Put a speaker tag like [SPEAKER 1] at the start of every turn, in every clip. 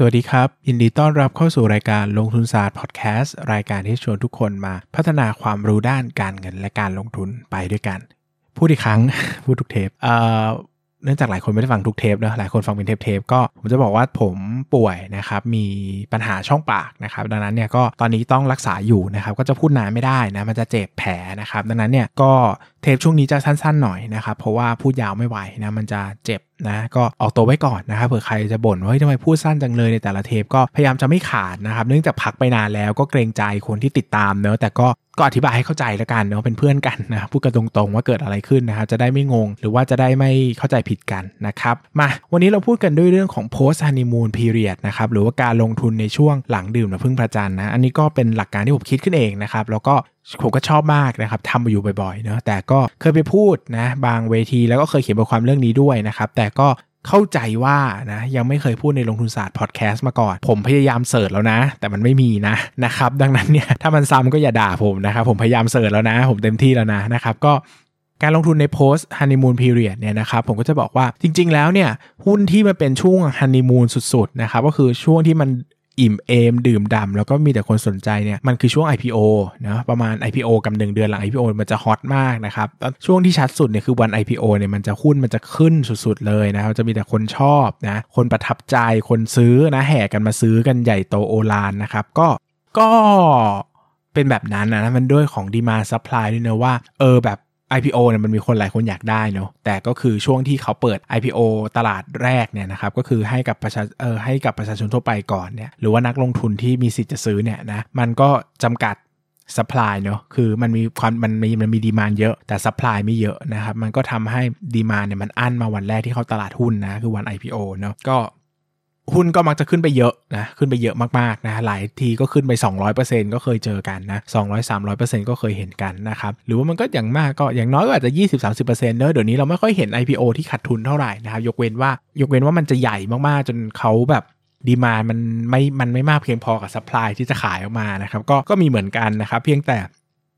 [SPEAKER 1] สวัสดีครับ ยินดีต้อนรับเข้าสู่รายการลงทุนศาสตร์พอดแคสต์รายการที่ชวนทุกคนมาพัฒนาความรู้ด้านการเงินและการลงทุนไปด้วยกัน พูดอีกครั้ง พูดทุกเทปเอ่อเนื่องจากหลายคนไม่ได้ฟังทุกเทปนะหลายคนฟังเป็นเทปเทปก็ผมจะบอกว่าผมป่วยนะครับ มีปัญหาช่องปากนะครับ ดังนั้นเนี่ยก็ตอนนี้ต้องรักษาอยู่นะครับ ก็จะพูดนานไม่ได้นะ มันจะเจ็บแผลนะครับ ดังนั้นเนี่ยก็เทปช่วงนี้จะสั้นๆหน่อยนะครับ เพราะว่าพูดยาวไม่ไหวนะ มันจะเจ็บนะ ก็ออกตัวไว้ก่อนนะครับ เผื่อใครจะบ่นว่าเฮ้ยทำไมพูดสั้นจังเลยในแต่ละเทปก็พยายามจะไม่ขาดนะครับ เนื่องจากพักไปนานแล้วก็เกรงใจคนที่ติดตามเนอะแต่ก็ก็อธิบายให้เข้าใจแล้วกันเนาะเป็นเพื่อนกันนะพูดกันตรงๆว่าเกิดอะไรขึ้นนะครับจะได้ไม่งง หรือว่าจะได้ไม่เข้าใจผิดกันนะครับมาวันนี้เราพูดกันด้วยเรื่องของ post honeymoon period นะครับหรือว่าการลงทุนในช่วงหลังดื่มน้ำพึ่งพระจันทร์นะอันนี้ก็เป็นหลักการที่ผมคิดขึ้นเองนะครับแล้วก็ ผมก็ชอบมากนะครับทำมาอยู่บ่อยๆเนาะแต่ก็เคยไปพูดนะบางเวทีแล้วก็เคยเขียนบทความเรื่องนี้ด้วยนะครับแต่ก็เข้าใจว่านะยังไม่เคยพูดในลงทุนศาสตร์พอดแคสต์มาก่อน ผมพยายามเสิร์ชแล้วนะ แต่มันไม่มีนะนะครับดังนั้นเนี่ยถ้ามันซ้ำก็อย่าด่าผมนะครับผมพยายามเสิร์ชแล้วนะ ผมเต็มที่แล้วนะนะครับก็การลงทุนใน post honeymoon period เนี่ยนะครับผมก็จะบอกว่าจริง ๆ แล้วเนี่ยหุ้นที่มันเป็นช่วง honeymoon สุด ๆ นะครับก็คือช่วงที่มัน อิ่มเอม ดื่มดำแล้วก็มีแต่คนสนใจเนี่ยมันคือช่วง IPO นะประมาณ IPO กับ 1 เดือนหลัง IPO มันจะฮอตมากนะครับช่วงที่ชัดสุดเนี่ยคือวัน IPO เนี่ยมันจะหุ้นมันจะขึ้นสุดๆเลยนะครับจะมีแต่คนชอบนะคนประทับใจคนซื้อนะแห่กันมาซื้อกันใหญ่โตโอฬารนะครับก็ก็เป็นแบบนั้นนะมันด้วยของ demand supply ด้วยนะว่าเออแบบ IPO เนี่ยมันมีคนหลายคนอยากได้เนาะแต่ก็คือช่วงที่เขาเปิด IPO ตลาดแรกเนี่ยนะครับก็คือให้กับประชาเออให้กับประชาชนทั่วไปก่อนเนี่ยหรือว่านักลงทุนที่มีสิทธิ์จะซื้อเนี่ยนะมันก็จำกัด supply เนาะคือมันมีความมันมีมันมี demand เยอะแต่ supply ไม่เยอะนะครับมันก็ทำให้demand เนี่ยมันอั้นมาวันแรกที่เข้าตลาดหุ้นนะคือวัน IPO เนาะก็ หุ้นก็มักจะขึ้นไปเยอะนะขึ้นไปเยอะมากๆนะหลายทีก็ขึ้นไป 200%ก็เคยเจอกันนะ200-300%ก็เคยเห็นกันนะครับหรือว่ามันก็อย่างมากก็อย่างน้อยก็อาจจะ 20-30%เนอะเดี๋ยวนี้เราไม่ค่อยเห็น IPO ที่ขาดทุนเท่าไหร่นะครับยกเว้นว่ายกเว้นว่ามันจะใหญ่มากๆ จนเขาแบบ demand มันไม่ มันไม่มากเพียงพอกับ supply ที่จะขายออกมานะครับก็ก็มีเหมือนกันนะครับเพียงแต่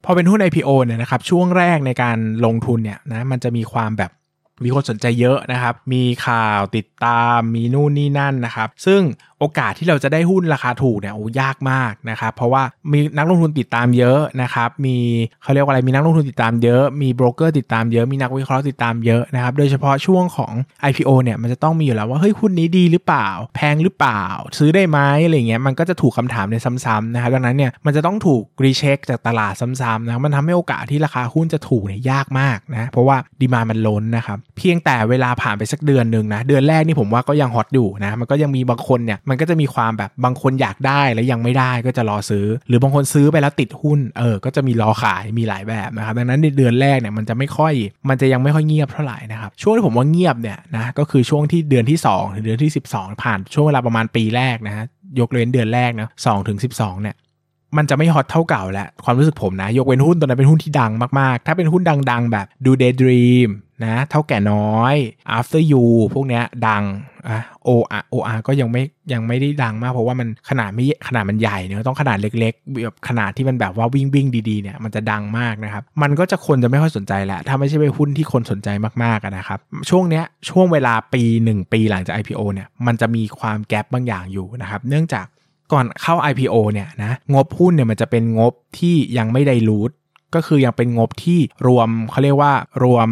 [SPEAKER 1] พอเป็นหุ้น IPO เนี่ยนะครับช่วงแรกในการลงทุนเนี่ยนะมันจะมีความแบบ มีคนสนใจเยอะนะครับ มีข่าวติดตามมีนู่นนี่นั่นนะครับ ซึ่งโอกาสที่เราจะได้หุ้นราคาถูกเนี่ยโอ้ยากมากนะครับ เพราะว่ามีนักลงทุนติดตามเยอะนะครับ มีเขาเรียกว่าอะไรมีนักลงทุนติดตามเยอะมีโบรกเกอร์ติดตามเยอะมีนักวิเคราะห์ติดตามเยอะนะครับ โดยเฉพาะช่วงของ IPO เนี่ยมันจะต้องมีอยู่แล้วว่าเฮ้ยหุ้นนี้ดีหรือเปล่า แพงหรือเปล่า ซื้อได้ไหมอะไรเงี้ยมันก็จะถูกคำถามในซ้ำๆนะครับดังนั้นเนี่ยมันจะต้องถูกรีเช็คจากตลาดซ้ำๆนะมันทำให้โอกาสที่ราคาหุ้นจะถูกเนี่ยยากมากนะเพราะว่าดีมามันล้นนะครับ เพียงแต่เวลาผ่านไปสักเดือนหนึ่งนะเดือนแรกนี่ผมว่าก็ยังฮอตอยู่นะมันก็ยังมีบางคนเนี่ยมันก็จะมีความแบบบางคนอยากได้แล้วยังไม่ได้ก็จะรอซื้อ หรือบางคนซื้อไปแล้วติดหุ้นเออก็จะมีรอขายมีหลายแบบนะครับดังนั้นในเดือนแรกเนี่ยมันจะไม่ค่อยมันจะยังไม่ค่อยเงียบเท่าไหร่นะครับช่วงที่ผมว่าเงียบเนี่ยนะก็คือช่วงที่เดือนที่2ถึงเดือนที่ 12 ผ่านช่วงเวลาประมาณปีแรกนะฮะยกเว้นเดือนแรกนะสองถึงสิบสองเนี่ยมันจะไม่ฮอตเท่าเก่าแล้ว ความรู้สึกผมนะ ยกเว้นหุ้นตัวนั้นเป็นหุ้นที่ดังมาก ๆ ถ้าเป็นหุ้นดัง ๆ แบบดู Daydream นะเท่าแก่น้อย after you พวกเนี้ยดังอะ OR OR ก็ยังไม่ยังไม่ได้ดังมากเพราะว่ามันขนาดไม่ขนาดมันใหญ่เนอะต้องขนาดเล็กๆแบบขนาดที่มันแบบว่าวิ่งวิ่งดีๆเนี่ยมันจะดังมากนะครับ มันก็จะคนจะไม่ค่อยสนใจแหละถ้าไม่ใช่ไปหุ้นที่คนสนใจมากๆนะครับ ช่วงเนี้ยช่วงเวลาปี 1 ปีหลังจาก IPO เนี่ยมันจะมีความแกลบบางอย่างอยู่นะครับเนื่องจากก่อนเข้า IPO เนี่ยนะงบหุ้นเนี่ยมันจะเป็นงบที่ยังไม่ได้รูท ก็คือยังเป็นงบที่รวมเขาเรียกว่ารวม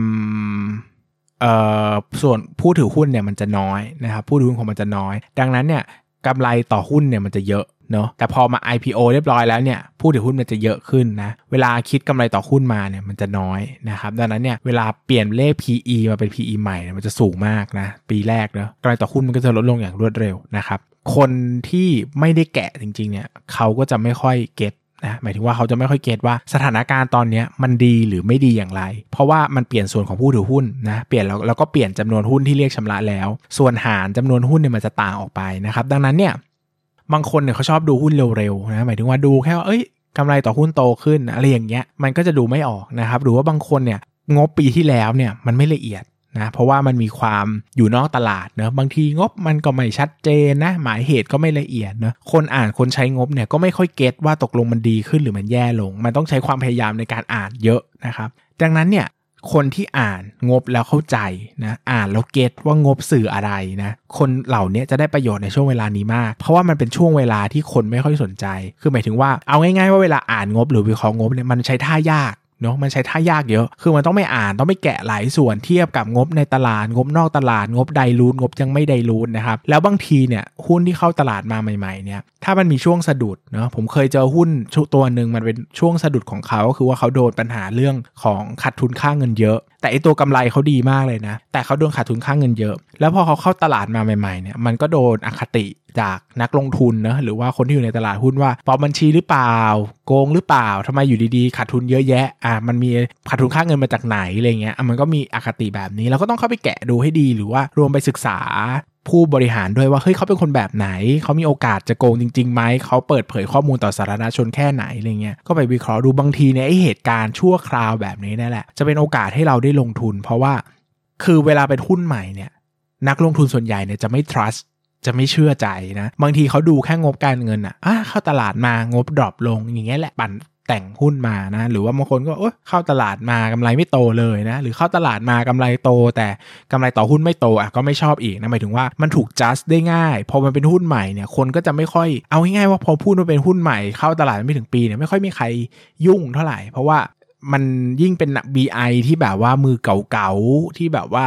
[SPEAKER 1] ส่วนผู้ถือหุ้นเนี่ยมันจะน้อยนะครับผู้ถือหุ้นของมันจะน้อย ดังนั้นเนี่ยกำไรต่อหุ้นเนี่ยมันจะเยอะเนาะแต่พอมา IPO เรียบร้อยแล้วเนี่ยผู้ถือหุ้นมันจะเยอะขึ้นนะเวลาคิดกำไรต่อหุ้นมาเนี่ยมันจะน้อยนะครับดังนั้นเนี่ยเวลาเปลี่ยนเลข PE มาเป็น PE ใหม่เนี่ยมันจะสูงมากนะปีแรกเนาะกำไรต่อหุ้นมันก็จะลดลงอย่างรวดเร็วนะครับคนที่ไม่ได้แกะจริงๆเนี่ยเขาก็จะไม่ค่อยเก็ต นะหมายถึงว่าเขาจะไม่ค่อยเก็ตว่าสถานการณ์ตอนนี้มันดีหรือไม่ดีอย่างไร เพราะว่ามันเปลี่ยนส่วนของผู้ถือหุ้นนะเปลี่ยนแล้วแล้วก็เปลี่ยนจำนวนหุ้นที่เรียกชำระแล้ว ส่วนหารจำนวนหุ้นเนี่ยมันจะต่างออกไปนะครับดังนั้นเนี่ยบางคนเนี่ยเขาชอบดูหุ้นเร็วๆนะหมายถึงว่าดูแค่ว่าเอ้ยกำไรต่อหุ้นโตขึ้นอะไรอย่างเงี้ยมันก็จะดูไม่ออกนะครับหรือว่าบางคนเนี่ยงบปีที่แล้วเนี่ยมันไม่ละเอียด นะเพราะว่ามันมีความอยู่นอกตลาดเนะบางทีงบมันก็ไม่ชัดเจนนะหมายเหตุก็ไม่ละเอียดเนะคนอ่านคนใช้งบเนี่ยก็ไม่ค่อยเก็ตว่าตกลงมันดีขึ้นหรือมันแย่ลง มันต้องใช้ความพยายามในการอ่านเยอะนะครับดังนั้นเนี่ยคนที่อ่านงบแล้วเข้าใจนะอ่านแล้วเก็ตว่างบสื่ออะไรนะคนเหล่านี้จะได้ประโยชน์ในช่วงเวลานี้มาก เพราะว่ามันเป็นช่วงเวลาที่คนไม่ค่อยสนใจ คือหมายถึงว่าเอาง่ายๆว่าเวลาอ่านงบหรือวิเคราะห์งบเนี่ยมันใช้ท่ายาก เนาะมันใช้ท่ายากเยอะ คือมันต้องไม่อ่านต้องไม่แกะหลายส่วนเทียบกับงบในตลาด งบนอกตลาด งบไดรูนงบยังไม่ไดรูนนะครับ แล้วบางทีเนี่ยหุ้นที่เข้าตลาดมาใหม่ๆเนี่ย ถ้ามันมีช่วงสะดุดเนาะ ผมเคยเจอหุ้นตัวหนึ่งมันเป็นช่วงสะดุดของเขา ก็คือว่าเขาโดนปัญหาเรื่องของขาดทุนค่าเงินเยอะ แต่ไอตัวกำไรเขาดีมากเลยนะ แต่เขาโดนขาดทุนค่าเงินเยอะ แล้วพอเขาเข้าตลาดมาใหม่ๆเนี่ย มันก็โดนอคติ จากนักลงทุนนะหรือว่าคนที่อยู่ในตลาดหุ้นว่าปลอมบัญชีหรือเปล่า โกงหรือเปล่าทำไมอยู่ดีๆขาดทุนเยอะแยะอะมันมีขาดทุนค่าเงินมาจากไหนอะไรเงี้ยมันก็มีอคติแบบนี้เราก็ต้องเข้าไปแกะดูให้ดีหรือว่ารวมไปศึกษาผู้บริหารด้วยว่าเฮ้ยเขาเป็นคนแบบไหน เขามีโอกาสจะโกงจริงๆไหมเขาเปิดเผยข้อมูลต่อสาธารณชนแค่ไหนอะไรเงี้ยก็ไปวิเคราะห์ดูบางทีเนี่ยไอเหตุการณ์ชั่วคราวแบบนี้นั่นแหละจะเป็นโอกาสให้เราได้ลงทุน เพราะว่าคือเวลาเป็นหุ้นใหม่เนี่ยนักลงทุนส่วนใหญ่เนี่ยจะไม่ trust จะไม่เชื่อใจนะ บางทีเขาดูแค่งบการเงินอะอะเข้าตลาดมางบดรอปลงอย่างเงี้ยแหละปั่นแต่งหุ้นมานะหรือว่าบางคนก็โอ้เข้าตลาดมากำไรไม่โตเลยนะหรือเข้าตลาดมากำไรโต แต่กำไรต่อหุ้นไม่โตอะก็ไม่ชอบอีกนะหมายถึงว่ามันถูก just ได้ง่าย พอมันเป็นหุ้นใหม่เนี่ยคนก็จะไม่ค่อยเอาง่ายๆว่าพอพูดว่าเป็นหุ้นใหม่เข้าตลาดไม่ถึงปีเนี่ยไม่ค่อยมีใครยุ่งเท่าไหร่ เพราะว่ามันยิ่งเป็น BI ที่แบบว่ามือเก่าๆที่แบบว่า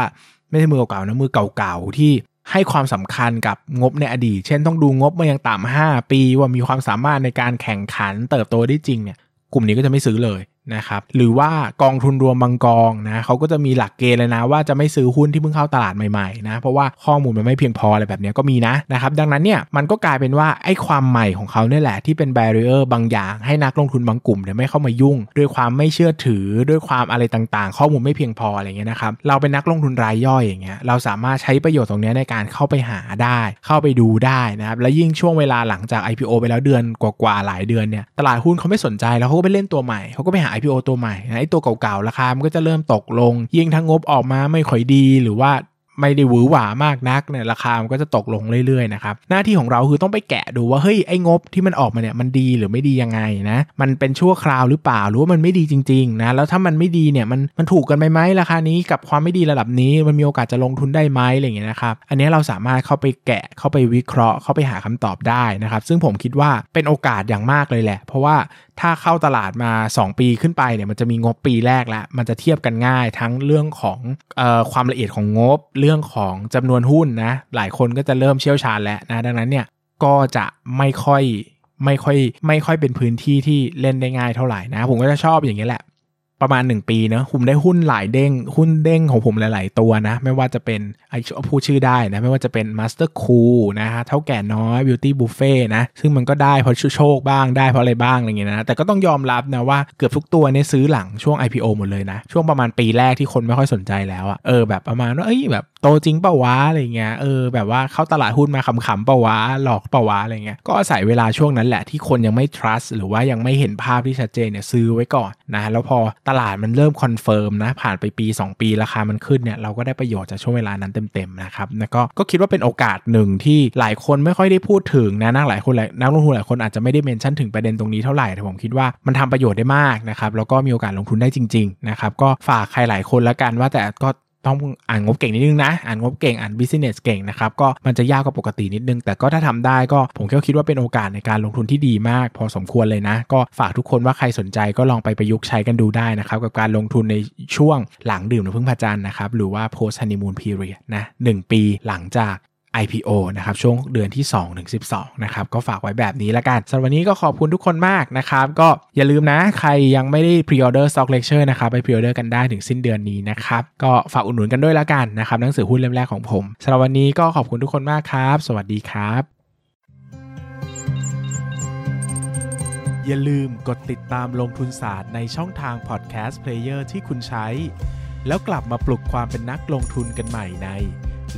[SPEAKER 1] ไม่ใช่มือเก่าๆนะมือเก่าๆที่ ให้ความสำคัญกับงบในอดีต เช่นต้องดูงบมายังต่ำห้าปีว่ามีความสามารถในการแข่งขันเติบโตได้จริงเนี่ยกลุ่มนี้ก็จะไม่ซื้อเลยนะครับหรือว่ากองทุนรวมบางกองนะเขาก็จะมีหลักเกณฑ์เลยนะ ว่าจะไม่ซื้อหุ้นที่เพิ่งเข้าตลาดใหม่ๆนะเพราะว่าข้อมูลมันไม่เพียงพออะไรแบบนี้ก็มีนะนะครับดังนั้นเนี่ยมันก็กลายเป็นว่าไอ้ความใหม่ของเขาเนี่ยแหละที่เป็นแบเรียร์บางอย่างให้นักลงทุนบางกลุ่มเนี่ยไม่เข้ามายุ่ง ด้วยความไม่เชื่อถือด้วยความอะไรต่างๆ ข้อมูลไม่เพียงพออะไรเงี้ยนะครับเราเป็นนักลงทุนรายย่อยอย่างเงี้ยเราสามารถใช้ประโยชน์ตรงนี้ในการเข้าไปหาได้ เข้าไปดูได้นะครับและยิ่งช่วงเวลาหลังจาก IPO ไปแล้วเดือนกว่าๆหลายเดือนเนี่ยตลาดหุ้นเขาไม่สนใจแล้วเขาก็ไปเล่นตัวใหม่เขาก็ไปหา IPO ตัวใหม่นะไอ้ตัวเก่าๆราคามันก็จะเริ่มตกลง ยิ่งทั้งงบออกมาไม่ค่อยดีหรือว่าไม่ได้หวือหวามากนักเนี่ยราคามันก็จะตกลงเรื่อยๆนะครับหน้าที่ของเราคือต้องไปแกะดูว่าเฮ้ยไอ้งบที่มันออกมาเนี่ยมันดีหรือไม่ดียังไงนะมันเป็นชั่วคราวหรือเปล่าหรือว่ามันไม่ดีจริงๆนะแล้วถ้ามันไม่ดีเนี่ยมันมันถูกกันไหมไหมราคานี้กับความไม่ดีระดับนี้มันมีโอกาสจะลงทุนได้ไหมอะไรอย่างเงี้ยนะครับอันนี้เราสามารถเข้าไปแกะเข้าไปวิเคราะห์เข้าไปหาคำตอบได้นะครับซึ่งผมคิดว่าเป็นโอกาสอย่างมากเลยแหละ เพราะว่า ถ้าเข้าตลาดมา 2 ปีขึ้นไปเนี่ยมันจะมีงบปีแรกแล้ว มันจะเทียบกันง่ายทั้งเรื่องของออความละเอียดของงบ เรื่องของจำนวนหุ้นนะหลายคนก็จะเริ่มเชี่ยวชาญแล้วนะดังนั้นเนี่ยก็จะไม่ค่อยไม่ค่อยไม่ค่อยเป็นพื้นที่ที่เล่นได้ง่ายเท่าไหร่นะ ผมก็จะชอบอย่างนี้แหละ ประมาณ 1 ปีเนะผมได้หุ้นหลายเด้ง หุ้นเด้งของผมหลาย ๆ ตัวนะ ไม่ว่าจะเป็นไอผู้ชื่อได้นะ ไม่ว่าจะเป็น Master Cool นะฮะ เท่าแก่น้อย Beauty Buffet นะ ซึ่งมันก็ได้เพราะโชคบ้างได้เพราะอะไรบ้างอะไรเงี้ยนะ แต่ก็ต้องยอมรับนะว่าเกือบทุกตัวเนี่ยซื้อหลังช่วง IPO หมดเลยนะ ช่วงประมาณปีแรกที่คนไม่ค่อยสนใจแล้วอะเออแบบประมาณว่าเอ้ยแบบ โตจริงเปล่าวะอะไรเงี้ยเออแบบว่าเข้าตลาดหุ้นมาขำๆเปล่าวะหลอกเปล่าวะอะไรเงี้ยก็อาศัยเวลาช่วงนั้นแหละที่คนยังไม่ trust หรือว่ายังไม่เห็นภาพที่ชัดเจนเนี่ยซื้อไว้ก่อนนะแล้วพอตลาดมันเริ่ม confirm นะผ่านไปปี 2 ปีราคามันขึ้นเนี่ยเราก็ได้ประโยชน์จากช่วงเวลานั้นเต็มๆนะครับแล้วก็ก็คิดว่าเป็นโอกาสหนึ่งที่หลายคนไม่ค่อยได้พูดถึงนะนักหลายคนนักลงทุนหลายคนอาจจะไม่ได้ mention ถึงประเด็นตรงนี้เท่าไหร่แต่ผมคิดว่ามันทำประโยชน์ได้มากนะครับแล้วก็มีโอกาสลงทุนได้จริงๆนะครับก็ฝากใครหลายคนละกันว่าแต่ก็ ต้องอ่านงบเก่งนิดนึงนะ อ่านงบเก่ง อ่านบิสเนสเก่งนะครับ ก็มันจะยากกว่าปกตินิดนึง แต่ก็ถ้าทำได้ก็ผมก็คิดว่าเป็นโอกาสในการลงทุนที่ดีมาก พอสมควรเลยนะ ก็ฝากทุกคนว่าใครสนใจก็ลองไปประยุกต์ใช้กันดูได้นะครับ กับการลงทุนในช่วงหลังดื่มน้ำพึ่งพระจันทร์นะครับ หรือว่า post honeymoon period นะหปีหลังจาก IPO นะครับช่วงเดือนที่ 2 ถึง 12 นะครับ ก็ฝากไว้แบบนี้แล้วกันสำหรับวันนี้ก็ขอบคุณทุกคนมากนะครับ ก็อย่าลืมนะ ใครยังไม่ได้ pre-order stock lecture นะครับ ไป pre-order กันได้ถึงสิ้นเดือนนี้นะครับ ก็ฝากอุดหนุนกันด้วยแล้วกันนะครับหนังสือหุ้นเล่มแรกของผมสำหรับวันนี้ก็ขอบคุณทุกคนมากครับ สวัสดีครับ อย่าลืมกดติดตามลงทุนศาสตร์ในช่องทาง podcast player ที่คุณใช้ แล้วกลับมาปลุกความเป็นนักลงทุนกันใหม่ใน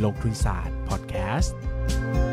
[SPEAKER 1] ลงทุนศาสตร์ Podcast.